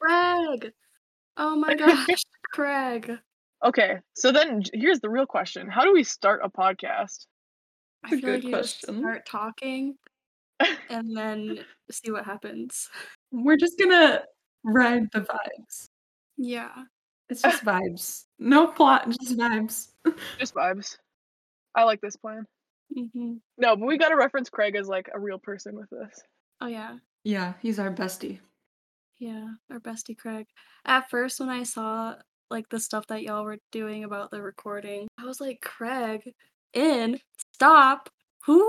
Craig. Oh my gosh, Craig. Okay, so then here's the real question: How do we start a podcast? I That's a feel like good you just question. start talking and then see what happens. We're just gonna ride the vibes. Yeah. It's just vibes. No plot, just vibes. Just vibes. I like this plan. hmm No, but we got to reference Craig as like a real person with this. Oh yeah. Yeah, he's our bestie. Yeah, our bestie Craig. At first, when I saw like the stuff that y'all were doing about the recording, I was like, Craig, in, stop, who?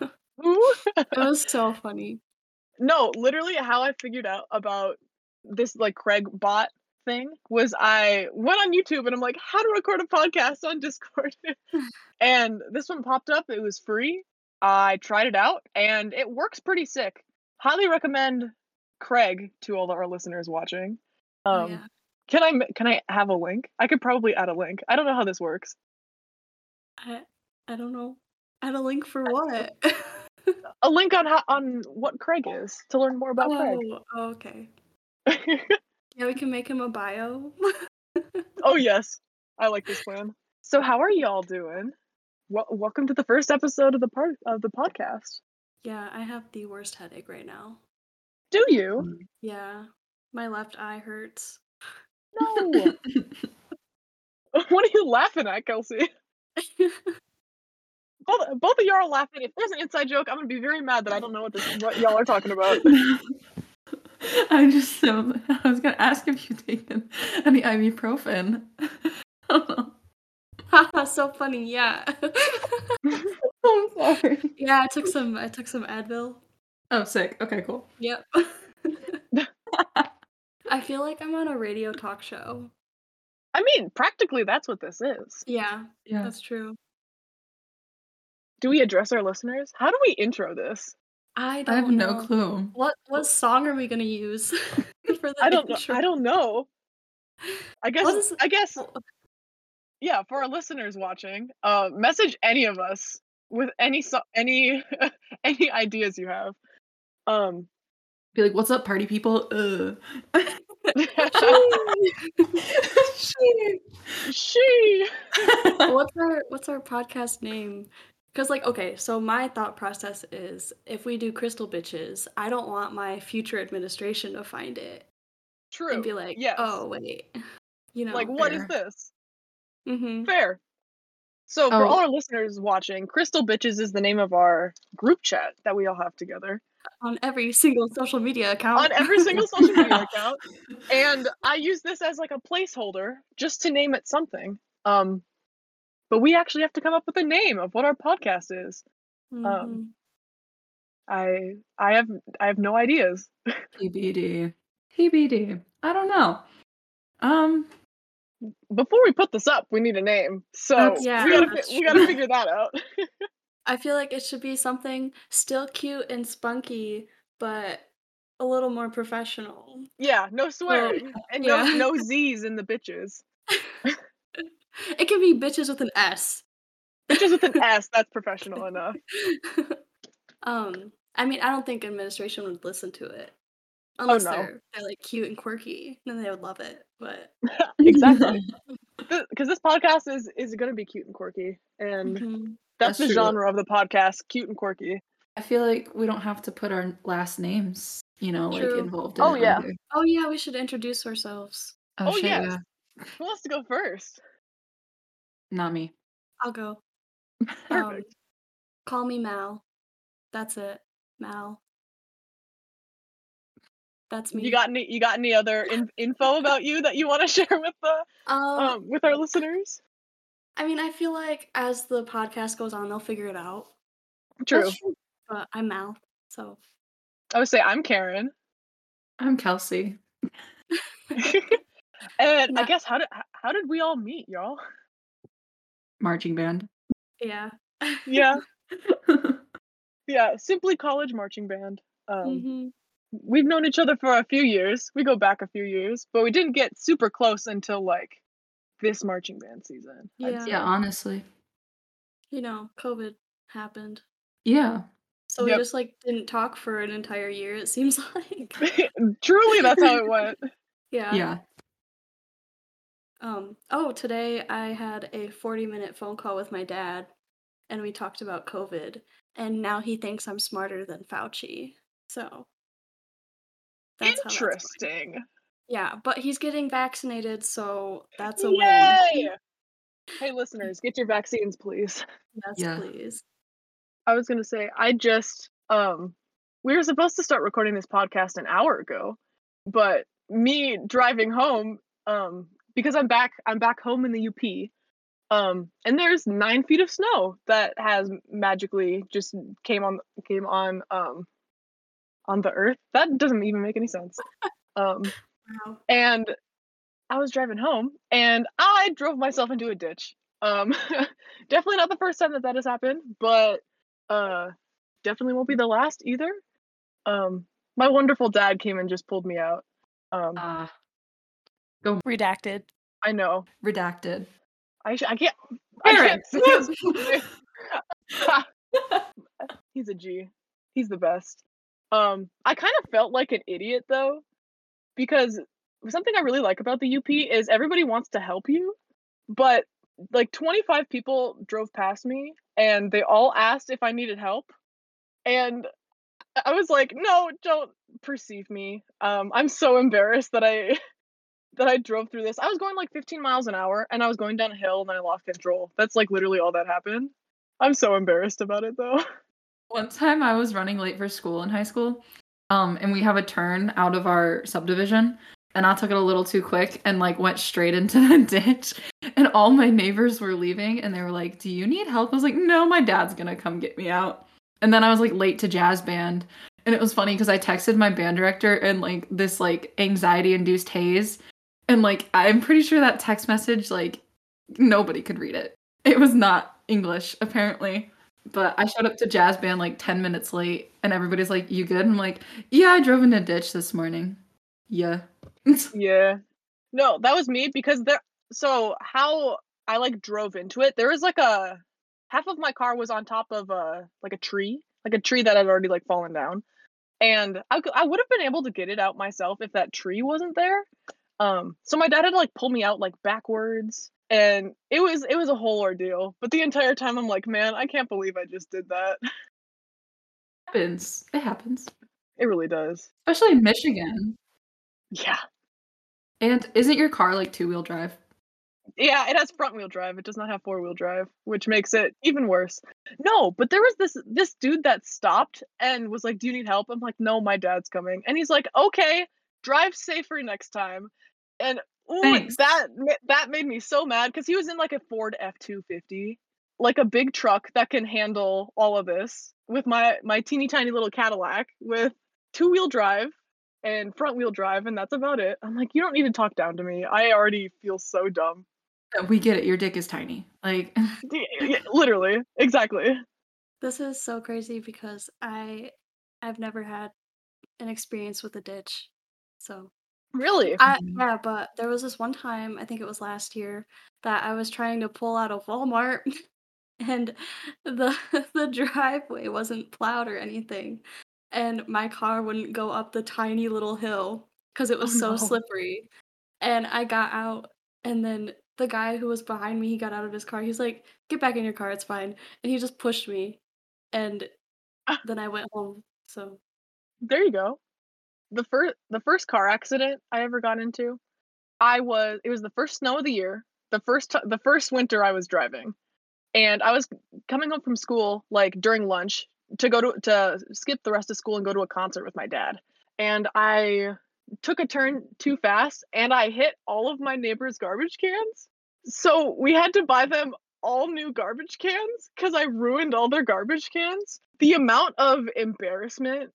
Ooh. it was so funny. no, literally, how I figured out about this like Craig bot thing was I went on YouTube and I'm like, how to record a podcast on Discord, and this one popped up. It was free. I tried it out and it works pretty sick. Highly recommend Craig to all our listeners watching. Um, oh, yeah. Can I can I have a link? I could probably add a link. I don't know how this works. I, I don't know. Add a link for what? A link on how on what Craig is to learn more about oh, oh, okay. Yeah, we can make him a bio. oh yes, I like this plan. So how are y'all doing? Wel- welcome to the first episode of the part of the podcast. yeah, I have the worst headache right now. Do you? Yeah, my left eye hurts. No. what are you laughing at, Kelsey? Both, both of y'all are laughing. If there's an inside joke, I'm gonna be very mad that I don't know what this what y'all are talking about. I'm just um, I was gonna ask if you've taken any ibuprofen. I. Haha, so funny. Yeah. I'm sorry. yeah, I took some. I took some Advil. Oh, sick. Okay, cool. Yep. I feel like I'm on a radio talk show. I mean, practically that's what this is. Yeah, Yeah. that's true. Do we address our listeners? How do we intro this? I don't I have no clue. What what song are we gonna use for the I don't know. intro? I don't know. I guess What is- I guess yeah, for our listeners watching, uh message any of us with any so- any any ideas you have. Um Be like, what's up, party people? Uh. she what's our what's our podcast name? Because like okay, so my thought process is if we do Crystal Bitches, I don't want my future administration to find it true. and be like, yes. oh wait, you know, like what is this? hmm Fair. So for Oh. all our listeners watching, Crystal Bitches is the name of our group chat that we all have together on every single social media account. on every single social media account. And I use this as like a placeholder just to name it something. Um but we actually have to come up with a name of what our podcast is. Mhm. I I have I have no ideas. TBD. TBD. I don't know. Um, Before we put this up, we need a name. So Yeah, we gotta we gotta figure that out. I feel like it should be something still cute and spunky, but a little more professional. yeah, no swearing. and no yeah. no Z's in the bitches. It can be bitches with an S. Bitches with an S, that's professional enough. um, I mean, I don't think administration would listen to it unless no. they're they're like cute and quirky, then they would love it. But exactly. Because this podcast is is gonna be cute and quirky. And mhm. That's, That's the true. genre of the podcast, cute and quirky. I feel like we don't have to put our last names, you know, like involved in Oh, it yeah. either. oh yeah, we should introduce ourselves. Oh, Oh, shit, yes. yeah. Who wants to go first? Not me. I'll go. Um, Perfect. call me Mal. That's it, Mal. That's me. you got any you got any other in, info about you that you want to share with the um, um with our listeners? I mean, I feel like as the podcast goes on, they'll figure it out. True. True. But I'm Mal, so I would say I'm Karen. I'm Kelsey. and I guess how did how did we all meet, y'all? Marching band. yeah. Yeah, yeah. Simply College Marching Band. Um, hmm we've known each other for a few years. We go back a few years, but we didn't get super close until like this marching band season. Yeah. yeah, honestly. You know, COVID happened, Yeah. so we just like didn't talk for an entire year. It seems like. Truly, that's how it went. Yeah. Yeah. Um, oh, today I had a 40 minute phone call with my dad and we talked about COVID and now he thinks I'm smarter than Fauci. So that's how that's going. Interesting. Yeah, but he's getting vaccinated, so that's a win. Hey, listeners, get your vaccines, please. Yes, Yeah. please. I was gonna say, I just um, we were supposed to start recording this podcast an hour ago, but me driving home, um, because I'm back, I'm back home in the UP, um, and there's nine feet of snow that has magically just came on, came on, um, on the earth. That doesn't even make any sense. Um, Wow. and I was driving home and I drove myself into a ditch. Um, definitely not the first time that that has happened, but uh, definitely won't be the last either. Um, my wonderful dad came and just pulled me out. Um, Uh, Redacted. I know. redacted. I sh- I can't. I can't say his name. He's a G. He's the best. Um, I kind of felt like an idiot though, because something I really like about the UP is everybody wants to help you, but like 25 people drove past me and they all asked if I needed help, and I was like, no, don't perceive me. Um, I'm so embarrassed that I that I drove through this. I was going like 15 miles an hour and I was going down a hill and I lost control. That's like literally all that happened. I'm so embarrassed about it though. One time I was running late for school in high school, um, and we have a turn out of our subdivision, and I took it a little too quick and like went straight into the ditch. And all my neighbors were leaving, and they were like, "Do you need help?" I was like, "No, my dad's gonna come get me out." And then I was like late to jazz band, and it was funny because I texted my band director and like this like anxiety induced haze, and like I'm pretty sure that text message like nobody could read it. It was not English apparently. But I showed up to jazz band like 10 minutes late and everybody's like, You good? I'm like, Yeah, I drove in a ditch this morning. Yeah. yeah. No, that was me because there so how I like drove into it, there was like a half of my car was on top of a like a tree, like a tree that had already like fallen down. And I, I would have been able to get it out myself if that tree wasn't there. Um, so my dad had to like pull me out like backwards, and it was it was a whole ordeal. But the entire time I'm like, man, I can't believe I just did that. it happens. It happens. It really does. Especially in Michigan. Yeah, And isn't your car like two wheel drive? yeah. It has front wheel drive. It does not have four wheel drive, which makes it even worse. No, but there was this this dude that stopped and was like, "Do you need help?" I'm like, "No, my dad's coming," and he's like, "Okay, drive safer next time." And ooh, that that made me so mad because he was in like a Ford F two fifty, like a big truck that can handle all of this with my my teeny tiny little Cadillac with two wheel drive and front wheel drive, and that's about it. I'm like, you don't need to talk down to me. I already feel so dumb. We get it. Your dick is tiny. Like, Y- y- Literally, exactly. This is so crazy because I I've never had an experience with a ditch. So Really? I yeah, but there was this one time, I think it was last year, that I was trying to pull out of Walmart and the the driveway wasn't plowed or anything. And my car wouldn't go up the tiny little hill because it was Oh, so no. slippery. And I got out and then the guy who was behind me, he got out of his car. He's like, "Get back in your car, it's fine." And he just pushed me and Ah. then I went home. So there you go. The first the first car accident I ever got into, I was it was the first snow of the year. The first ti- the first winter I was driving, and I was coming home from school like during lunch to go to to skip the rest of school and go to a concert with my dad. And I took a turn too fast and I hit all of my neighbors' garbage cans. So we had to buy them all new garbage cans because I ruined all their garbage cans. The amount of embarrassment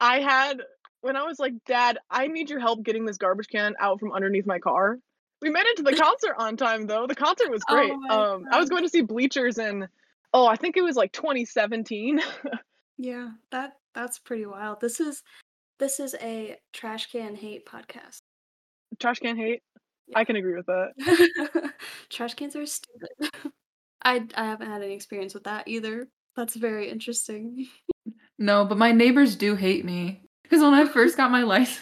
I had when I was like, Dad, I need your help getting this garbage can out from underneath my car. We made it to the concert on time though. The concert was Oh great. my um, I was going to see Bleachers in, oh, I think it was like 2017. Yeah, that that's pretty wild. This is this is a trash can hate podcast. Trash can hate. Yeah. I can agree with that. Trash cans are stupid. I I haven't had any experience with that either. That's very interesting. no, but my neighbors do hate me. Because when I first got my license,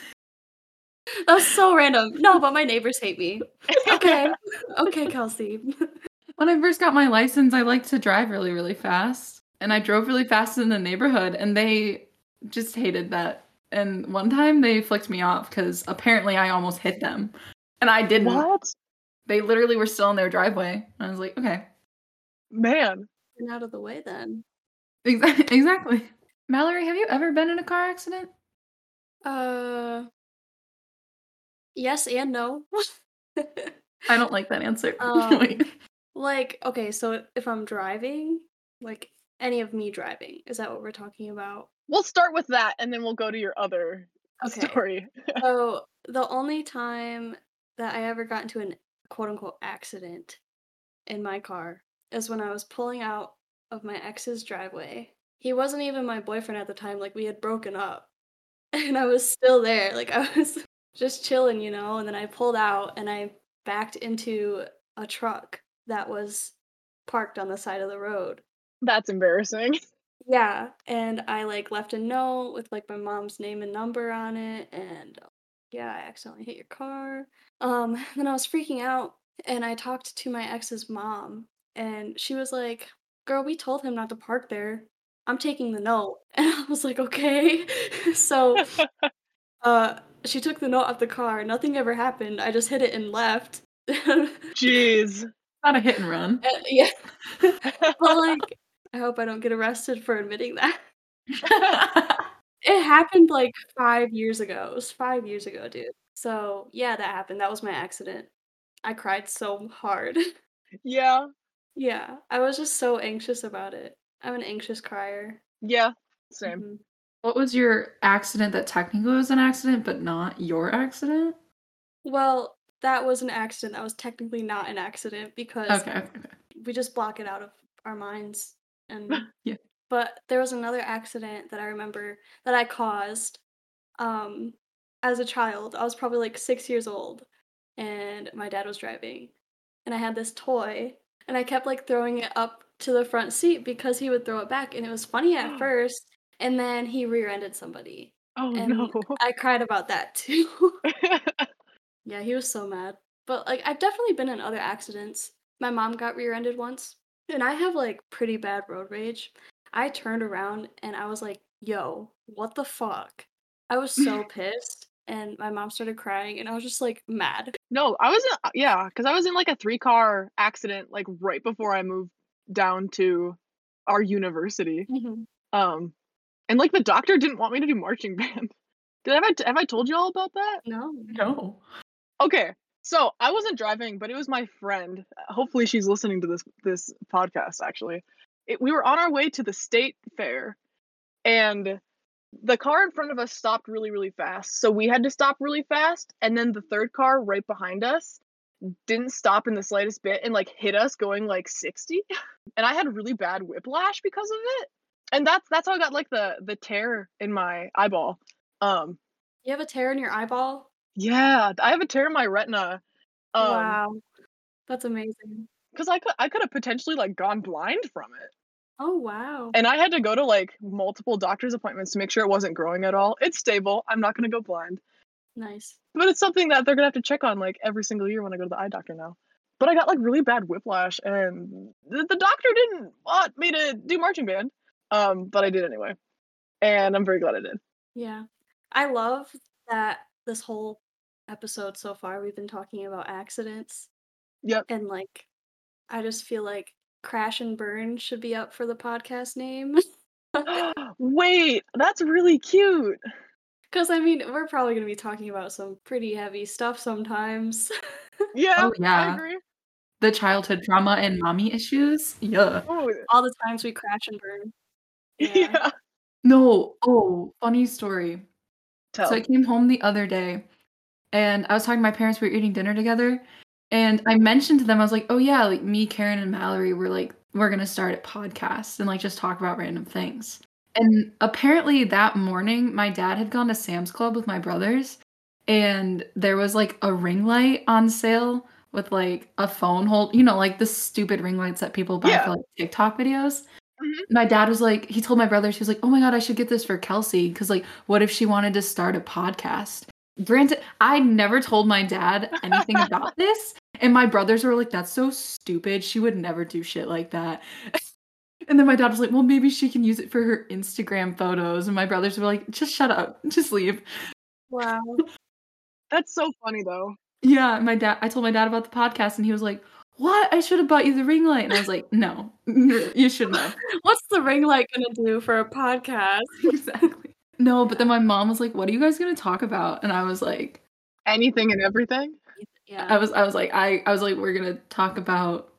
That was so random. No, but my neighbors hate me. Okay. Okay, Kelsey. When I first got my license, I liked to drive really, really fast. And I drove really fast in the neighborhood, and they just hated that. And one time they flicked me off because apparently I almost hit them. And I didn't. What? They literally were still in their driveway. And I was like, okay. Man. Get out of the way then. Exactly. Mallory, have you ever been in a car accident? Uh yes and no. I don't like that answer. Um, like, okay, so if I'm driving, like any of me driving, is that what we're talking about? We'll start with that and then we'll go to your other Okay. story. So the only time that I ever got into an quote unquote accident in my car is when I was pulling out of my ex's driveway. He wasn't even my boyfriend at the time, like we had broken up. And I was still there. Like I was just chilling, you know, and then I pulled out and I backed into a truck that was parked on the side of the road. That's embarrassing. Yeah, and I like left a note with like my mom's name and number on it, and yeah, I accidentally hit your car. Um, then I was freaking out, and I talked to my ex's mom, and she was like, "Girl, we told him not to park there. I'm taking the note," and I was like, "Okay." so, uh, she took the note off the car. Nothing ever happened. I just hit it and left. Jeez. Not a hit and run. Uh, yeah, but like, I hope I don't get arrested for admitting that. It happened like 5 years ago. It was 5 years ago, dude. So, yeah, that happened. That was my accident. I cried so hard. yeah. Yeah, I was just so anxious about it. I'm an anxious crier. Yeah. Same. Mhm. what was your accident that technically was an accident, but not your accident? Well, that was an accident. That was technically not an accident because Okay, okay, okay. we just block it out of our minds and Yeah. but there was another accident that I remember that I caused um as a child. I was probably like 6 years old and my dad was driving and I had this toy and I kept like throwing it up to the front seat because he would throw it back and it was funny at oh. first and then he rear-ended somebody Oh and no. I cried about that too. yeah, he was so mad. But like I've definitely been in other accidents. My mom got rear-ended once and I have like pretty bad road rage. I turned around and I was like, "Yo, what the fuck?" I was so pissed and my mom started crying and I was just like mad. no, I was in, uh, yeah, because I was in like a three car accident like right before I moved down to our university. Um, and like the doctor didn't want me to do marching band. Did have I have I told you all about that? No. No. Okay, so I wasn't driving, but it was my friend. Hopefully, she's listening to this this podcast. Actually, it, we were on our way to the state fair, and the car in front of us stopped really really fast. So we had to stop really fast, and then the third car right behind us didn't stop in the slightest bit and like hit us going like 60 and i had really bad whiplash because of it and that's that's how i got like the the tear in my eyeball um You have a tear in your eyeball? yeah i have a tear in my retina um wow. That's amazing. because i could i could have potentially like gone blind from it Oh wow. and i had to go to like multiple doctor's appointments to make sure it wasn't growing at all it's stable i'm not going to go blind Nice. but it's something that they're gonna have to check on like every single year when I go to the eye doctor now. But I got like really bad whiplash, and the, the doctor didn't want me to do marching band, um, but I did anyway, and I'm very glad I did. Yeah. I love that this whole episode so far we've been talking about accidents Yep. and like I just feel like Crash and Burn should be up for the podcast name. Wait, that's really cute. Cuz I mean, we're probably going to be talking about some pretty heavy stuff sometimes. Yeah, Oh, I yeah. agree. The childhood trauma and mommy issues? Yeah. Oh, All the times we crash and burn. yeah. Yeah. No. Oh, funny story. Tell. So I came home the other day and I was talking to my parents, we were eating dinner together. And I mentioned to them, I was like, oh yeah, like me, Karen, and Mallory were like, we're gonna start a podcast and like just talk about random things. And apparently that morning, my dad had gone to Sam's Club with my brothers, and there was like a ring light on sale with like a phone hold, you know, like the stupid ring lights that people buy Yeah. for like TikTok videos. Mhm. My dad was like, he told my brothers, he was like, oh my god, I should get this for Kelsey because like, what if she wanted to start a podcast? granted, I never told my dad anything about this, and my brothers were like, "That's so stupid. She would never do shit like that." And then my dad was like, "Well, maybe she can use it for her Instagram photos." And my brothers were like, "Just shut up. Just leave." Wow. That's so funny though. Yeah, my dad. I told my dad about the podcast, and he was like, "What? I should have bought you the ring light." And I was like, "No, you shouldn't have." What's the ring light gonna do for a podcast? exactly. No, but then my mom was like, "What are you guys gonna talk about?" And I was like, Anything and everything. Yeah. I was, I was like, I, I was like, we're gonna talk about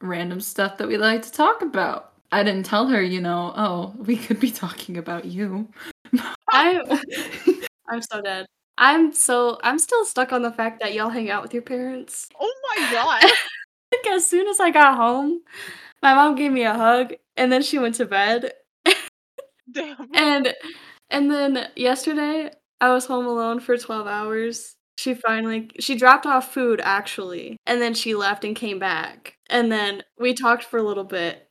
random stuff that we like to talk about. I didn't tell her, you know, oh, we could be talking about you. I I'm so dead. I'm so I'm still stuck on the fact that y'all hang out with your parents. Oh my god. Like as soon as I got home, my mom gave me a hug and then she went to bed. Damn. And and then yesterday I was home alone for 12 hours. She finally she dropped off food actually, and then she left and came back. And then we talked for a little bit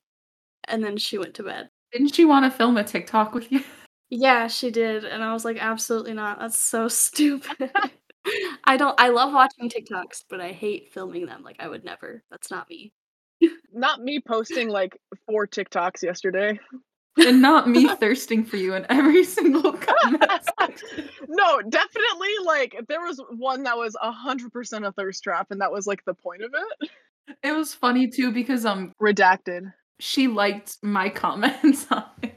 and then she went to bed. Didn't she want to film a TikTok with you? Yeah, she did, and I was like, absolutely not. That's so stupid. I don't I love watching TikToks, but I hate filming them. Like I would never. That's not me. Not me posting like four TikToks yesterday. and not me thirsting for you in every single comment. no, definitely like there was one that was a hundred percent a thirst trap, and that was like the point of it. It was funny too because I'm um Redacted. She liked my comments on it.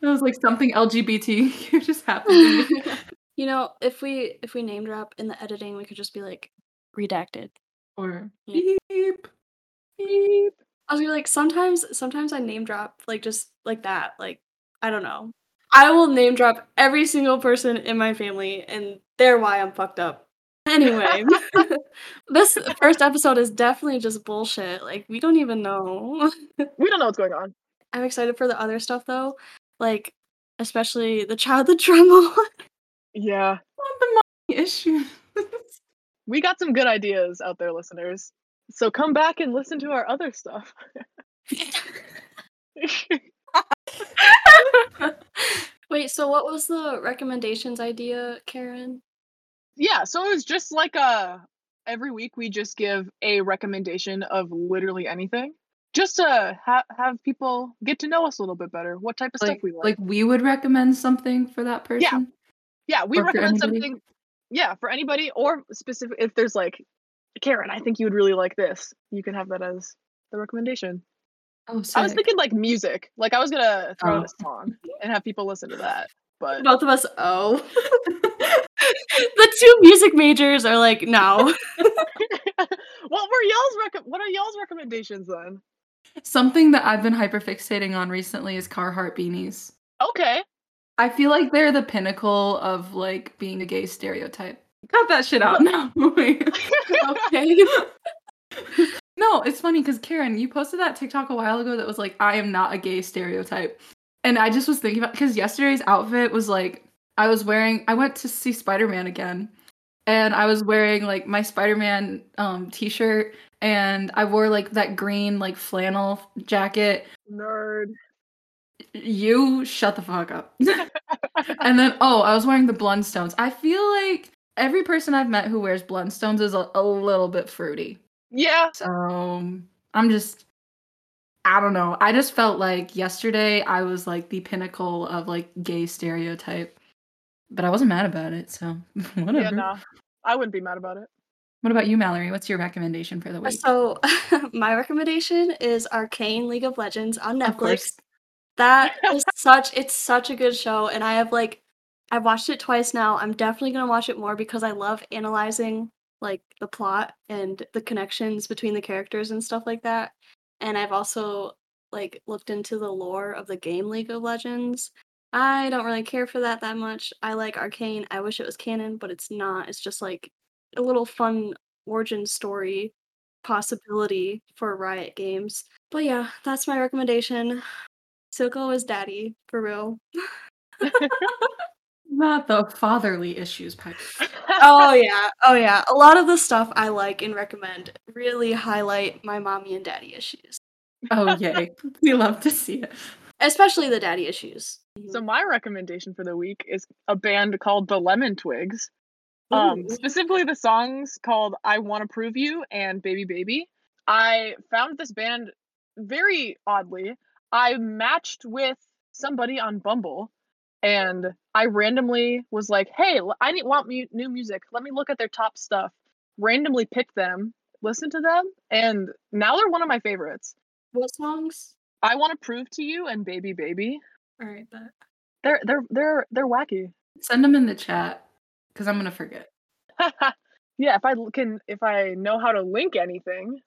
It was like something LGBTQ just happened to you know, if we if we name drop in the editing, we could just be like redacted. Or Yeah. beep. Beep. I was gonna be like sometimes sometimes I name drop like just like that. Like I don't know. I will name drop every single person in my family and they're why I'm fucked up. Anyway, this first episode is definitely just bullshit. Like we don't even know. We don't know what's going on. I'm excited for the other stuff though. Like especially the child the Dremel. Yeah. the mommy issues. We got some good ideas out there, listeners. So come back and listen to our other stuff. Wait, so what was the recommendations idea, Karen? Yeah, so it was just like a every week we just give a recommendation of literally anything. Just to ha- have people get to know us a little bit better. What type of like, stuff we like. like we would recommend something for that person. yeah, yeah we or recommend something yeah, for anybody or specific if there's like Karen, I think you would really like this. You can have that as the recommendation. Oh, I was thinking like music. Like I was gonna throw out Oh. a song and have people listen to that. But Both of us oh. the two music majors are like, no. what were y'all's rec- what are y'all's recommendations then? Something that I've been hyperfixating on recently is Carhartt beanies. Okay. I feel like they're the pinnacle of like being a gay stereotype. Cut that shit out. No. okay. no, it's funny because Karen, you posted that TikTok a while ago that was like, I am not a gay stereotype. And I just was thinking about because yesterday's outfit was like I was wearing I went to see Spider-Man again. And I was wearing like my Spider-Man um t-shirt and I wore like that green like flannel jacket. Nerd. You shut the fuck up. and then oh, I was wearing the Blundstones. I feel like every person I've met who wears Blundstones is a, a little bit fruity. Yeah. So I'm just I don't know. I just felt like yesterday I was like the pinnacle of like gay stereotype. But I wasn't mad about it, so whatever. Yeah, no. I wouldn't be mad about it. What about you, Mallory? What's your recommendation for the week? So my recommendation is Arcane League of Legends on Netflix. That is such it's such a good show and I have like I've watched it twice now. I'm definitely going to watch it more because I love analyzing like the plot and the connections between the characters and stuff like that. And I've also like looked into the lore of the game League of Legends. I don't really care for that that much. I like Arcane. I wish it was canon, but it's not. It's just like a little fun origin story possibility for Riot Games. But yeah, that's my recommendation. Silco is daddy, for real. Not the fatherly issues, Piper. oh yeah, oh yeah. A lot of the stuff I like and recommend really highlight my mommy and daddy issues. Oh yay. we love to see it. Especially the daddy issues. So my recommendation for the week is a band called the Lemon Twigs. Um, specifically the songs called "I Want to Prove You" and "Baby Baby." I found this band very oddly. I matched with somebody on Bumble, and I randomly was like, "Hey, I need want mu- new music. Let me look at their top stuff." Randomly picked them, listened to them, and now they're one of my favorites. What songs? "I Want to Prove to You" and "Baby Baby." All right, but They're they're they're they're wacky. Send them in the chat because I'm gonna forget. yeah, if I can, if I know how to link anything,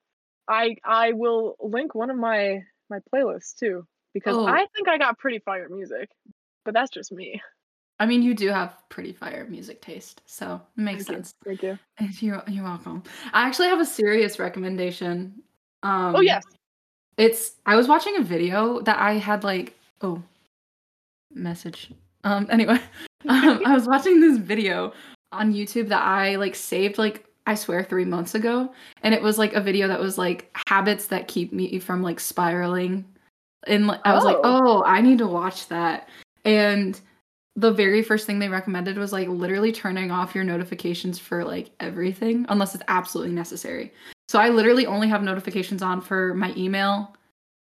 I I will link one of my my playlists too because Oh. I think I got pretty fire music, but that's just me. I mean, you do have pretty fire music taste, so it makes Thank sense. you. Thank you. You're you're welcome. I actually have a serious recommendation. Um, oh yes. It's I was watching a video that I had like oh message. Um anyway, um, I was watching this video on YouTube that I like saved like I swear 3 months ago and it was like a video that was like habits that keep me from like spiraling. And like, I was like, Oh. "Oh, I need to watch that." And the very first thing they recommended was like literally turning off your notifications for like everything unless it's absolutely necessary. So I literally only have notifications on for my email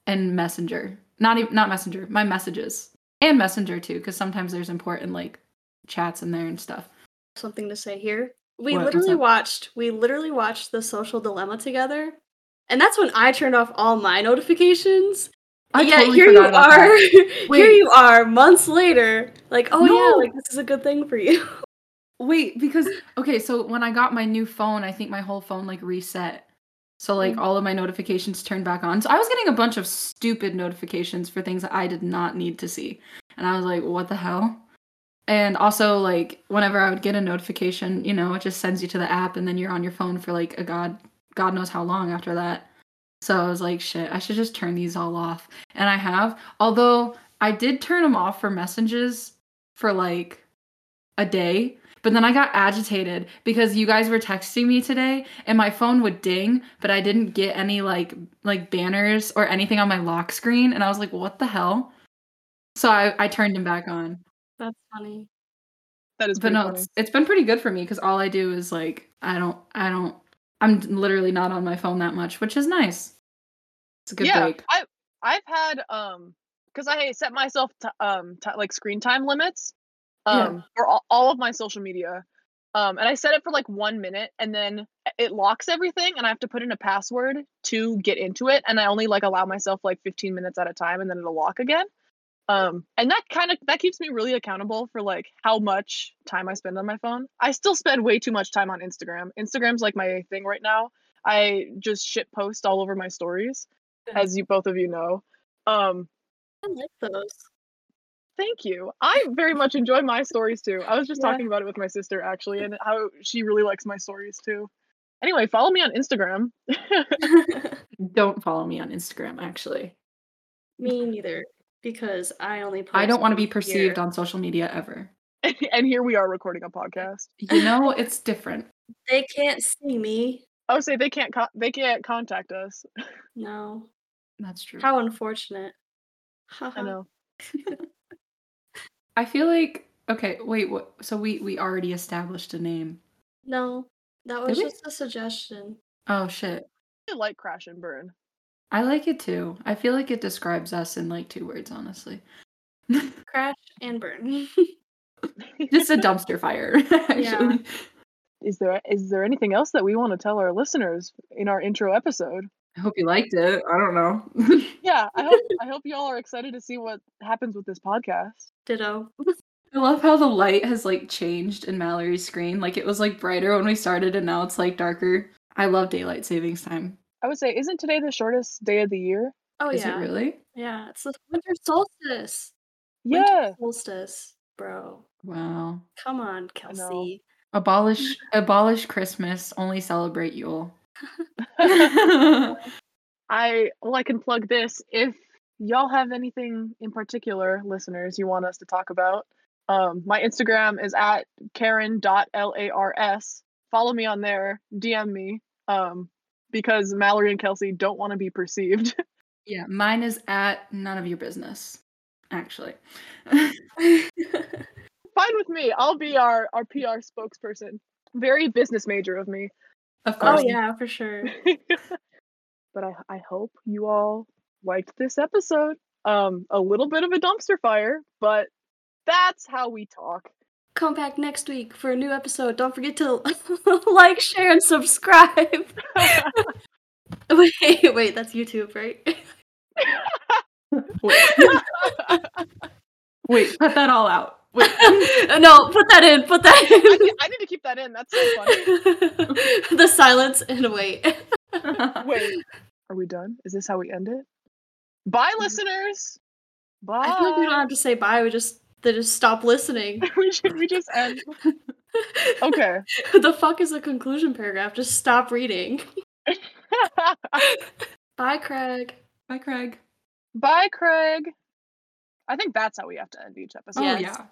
and Messenger. Not even not Messenger, my messages. And Messenger too cuz sometimes there's important like chats in there and stuff. something to say here. We What? Literally watched we literally watched the social dilemma together. And that's when I turned off all my notifications. I yeah, totally here you are. here you are months later. Like, oh yeah, like this is a good thing for you. Wait, because okay, so when I got my new phone, I think my whole phone like reset. So like Mm. all of my notifications turned back on. So I was getting a bunch of stupid notifications for things that I did not need to see. And I was like, what the hell? And also like whenever I would get a notification, you know, it just sends you to the app and then you're on your phone for like a god god knows how long after that. So I was like, shit, I should just turn these all off. And I have. Although I did turn them off for messages for like a day, but then I got agitated because you guys were texting me today and my phone would ding, but I didn't get any like like banners or anything on my lock screen and I was like, "What the hell?" So I I turned him back on. That's funny. That is But pretty no, funny. it's, it's been pretty good for me cuz all I do is like I don't I don't I'm literally not on my phone that much, which is nice. It's a good yeah, break. I I've had um because I set myself t- um t- like screen time limits Yeah. um for all, all of my social media. Um and I set it for like 1 minute and then it locks everything and I have to put in a password to get into it and I only like allow myself like 15 minutes at a time and then it'll lock again. Um and that kind of that keeps me really accountable for like how much time I spend on my phone. I still spend way too much time on Instagram. Instagram's like my thing right now. I just shit post all over my stories as you both of you know. Um, I like those. Thank you. I very much enjoy my stories too. I was just Yeah. talking about it with my sister actually, and how she really likes my stories too. Anyway, follow me on Instagram. Don't follow me on Instagram actually. Me neither. Because I only post I don't want to be perceived year. on social media ever. and here we are recording a podcast. You know, it's different. They can't see me. Oh, I would say they can't co- they can't contact us. No. That's true. How unfortunate. I know. I feel like okay, wait, what so we we already established a name. No. That Did was we? just a suggestion. Oh shit. I like crash and burn. I like it too. I feel like it describes us in like two words, honestly. Crash and burn. Just a dumpster fire, actually. Is there is there anything else that we want to tell our listeners in our intro episode? I hope you liked it. I don't know. Yeah, I hope I hope y'all are excited to see what happens with this podcast. Ditto. I love how the light has like changed in Mallory's screen. Like it was like brighter when we started and now it's like darker. I love daylight savings time. I would say, isn't today the shortest day of the year? Oh Is yeah. it really? Yeah, it's the winter solstice. Winter Yeah. solstice, bro. Wow. Come on. Kelsey. Abolish abolish Christmas, only celebrate Yule. I well, I can plug this. If y'all have anything in particular, listeners, you want us to talk about, um, my Instagram is at Karen.lars. Follow me on there, DM me. Um, because Mallory and Kelsey don't want to be perceived. yeah, mine is at none of your business. Actually. Fine with me. I'll be our, our PR spokesperson. Very business major of me. Of Oh course. yeah, for sure. but I I hope you all liked this episode. Um, a little bit of a dumpster fire, but that's how we talk. Come back next week for a new episode. Don't forget to like, share, and subscribe. wait, wait, that's YouTube, right? Wait. Wait, cut that all out. Wait. no, put that in. Put that I, in. need, I need to keep that in. That's so funny. the silence and wait. Wait, are we done? Is this how we end it? Bye, mm-hmm. listeners. Bye. I feel like we don't have to say bye. We just they just stop listening. we should we just end. Okay. the fuck is a conclusion paragraph? Just stop reading. Bye, Craig. Bye, Craig. Bye, Craig. I think that's how we have to end each episode. Oh Yes. yeah.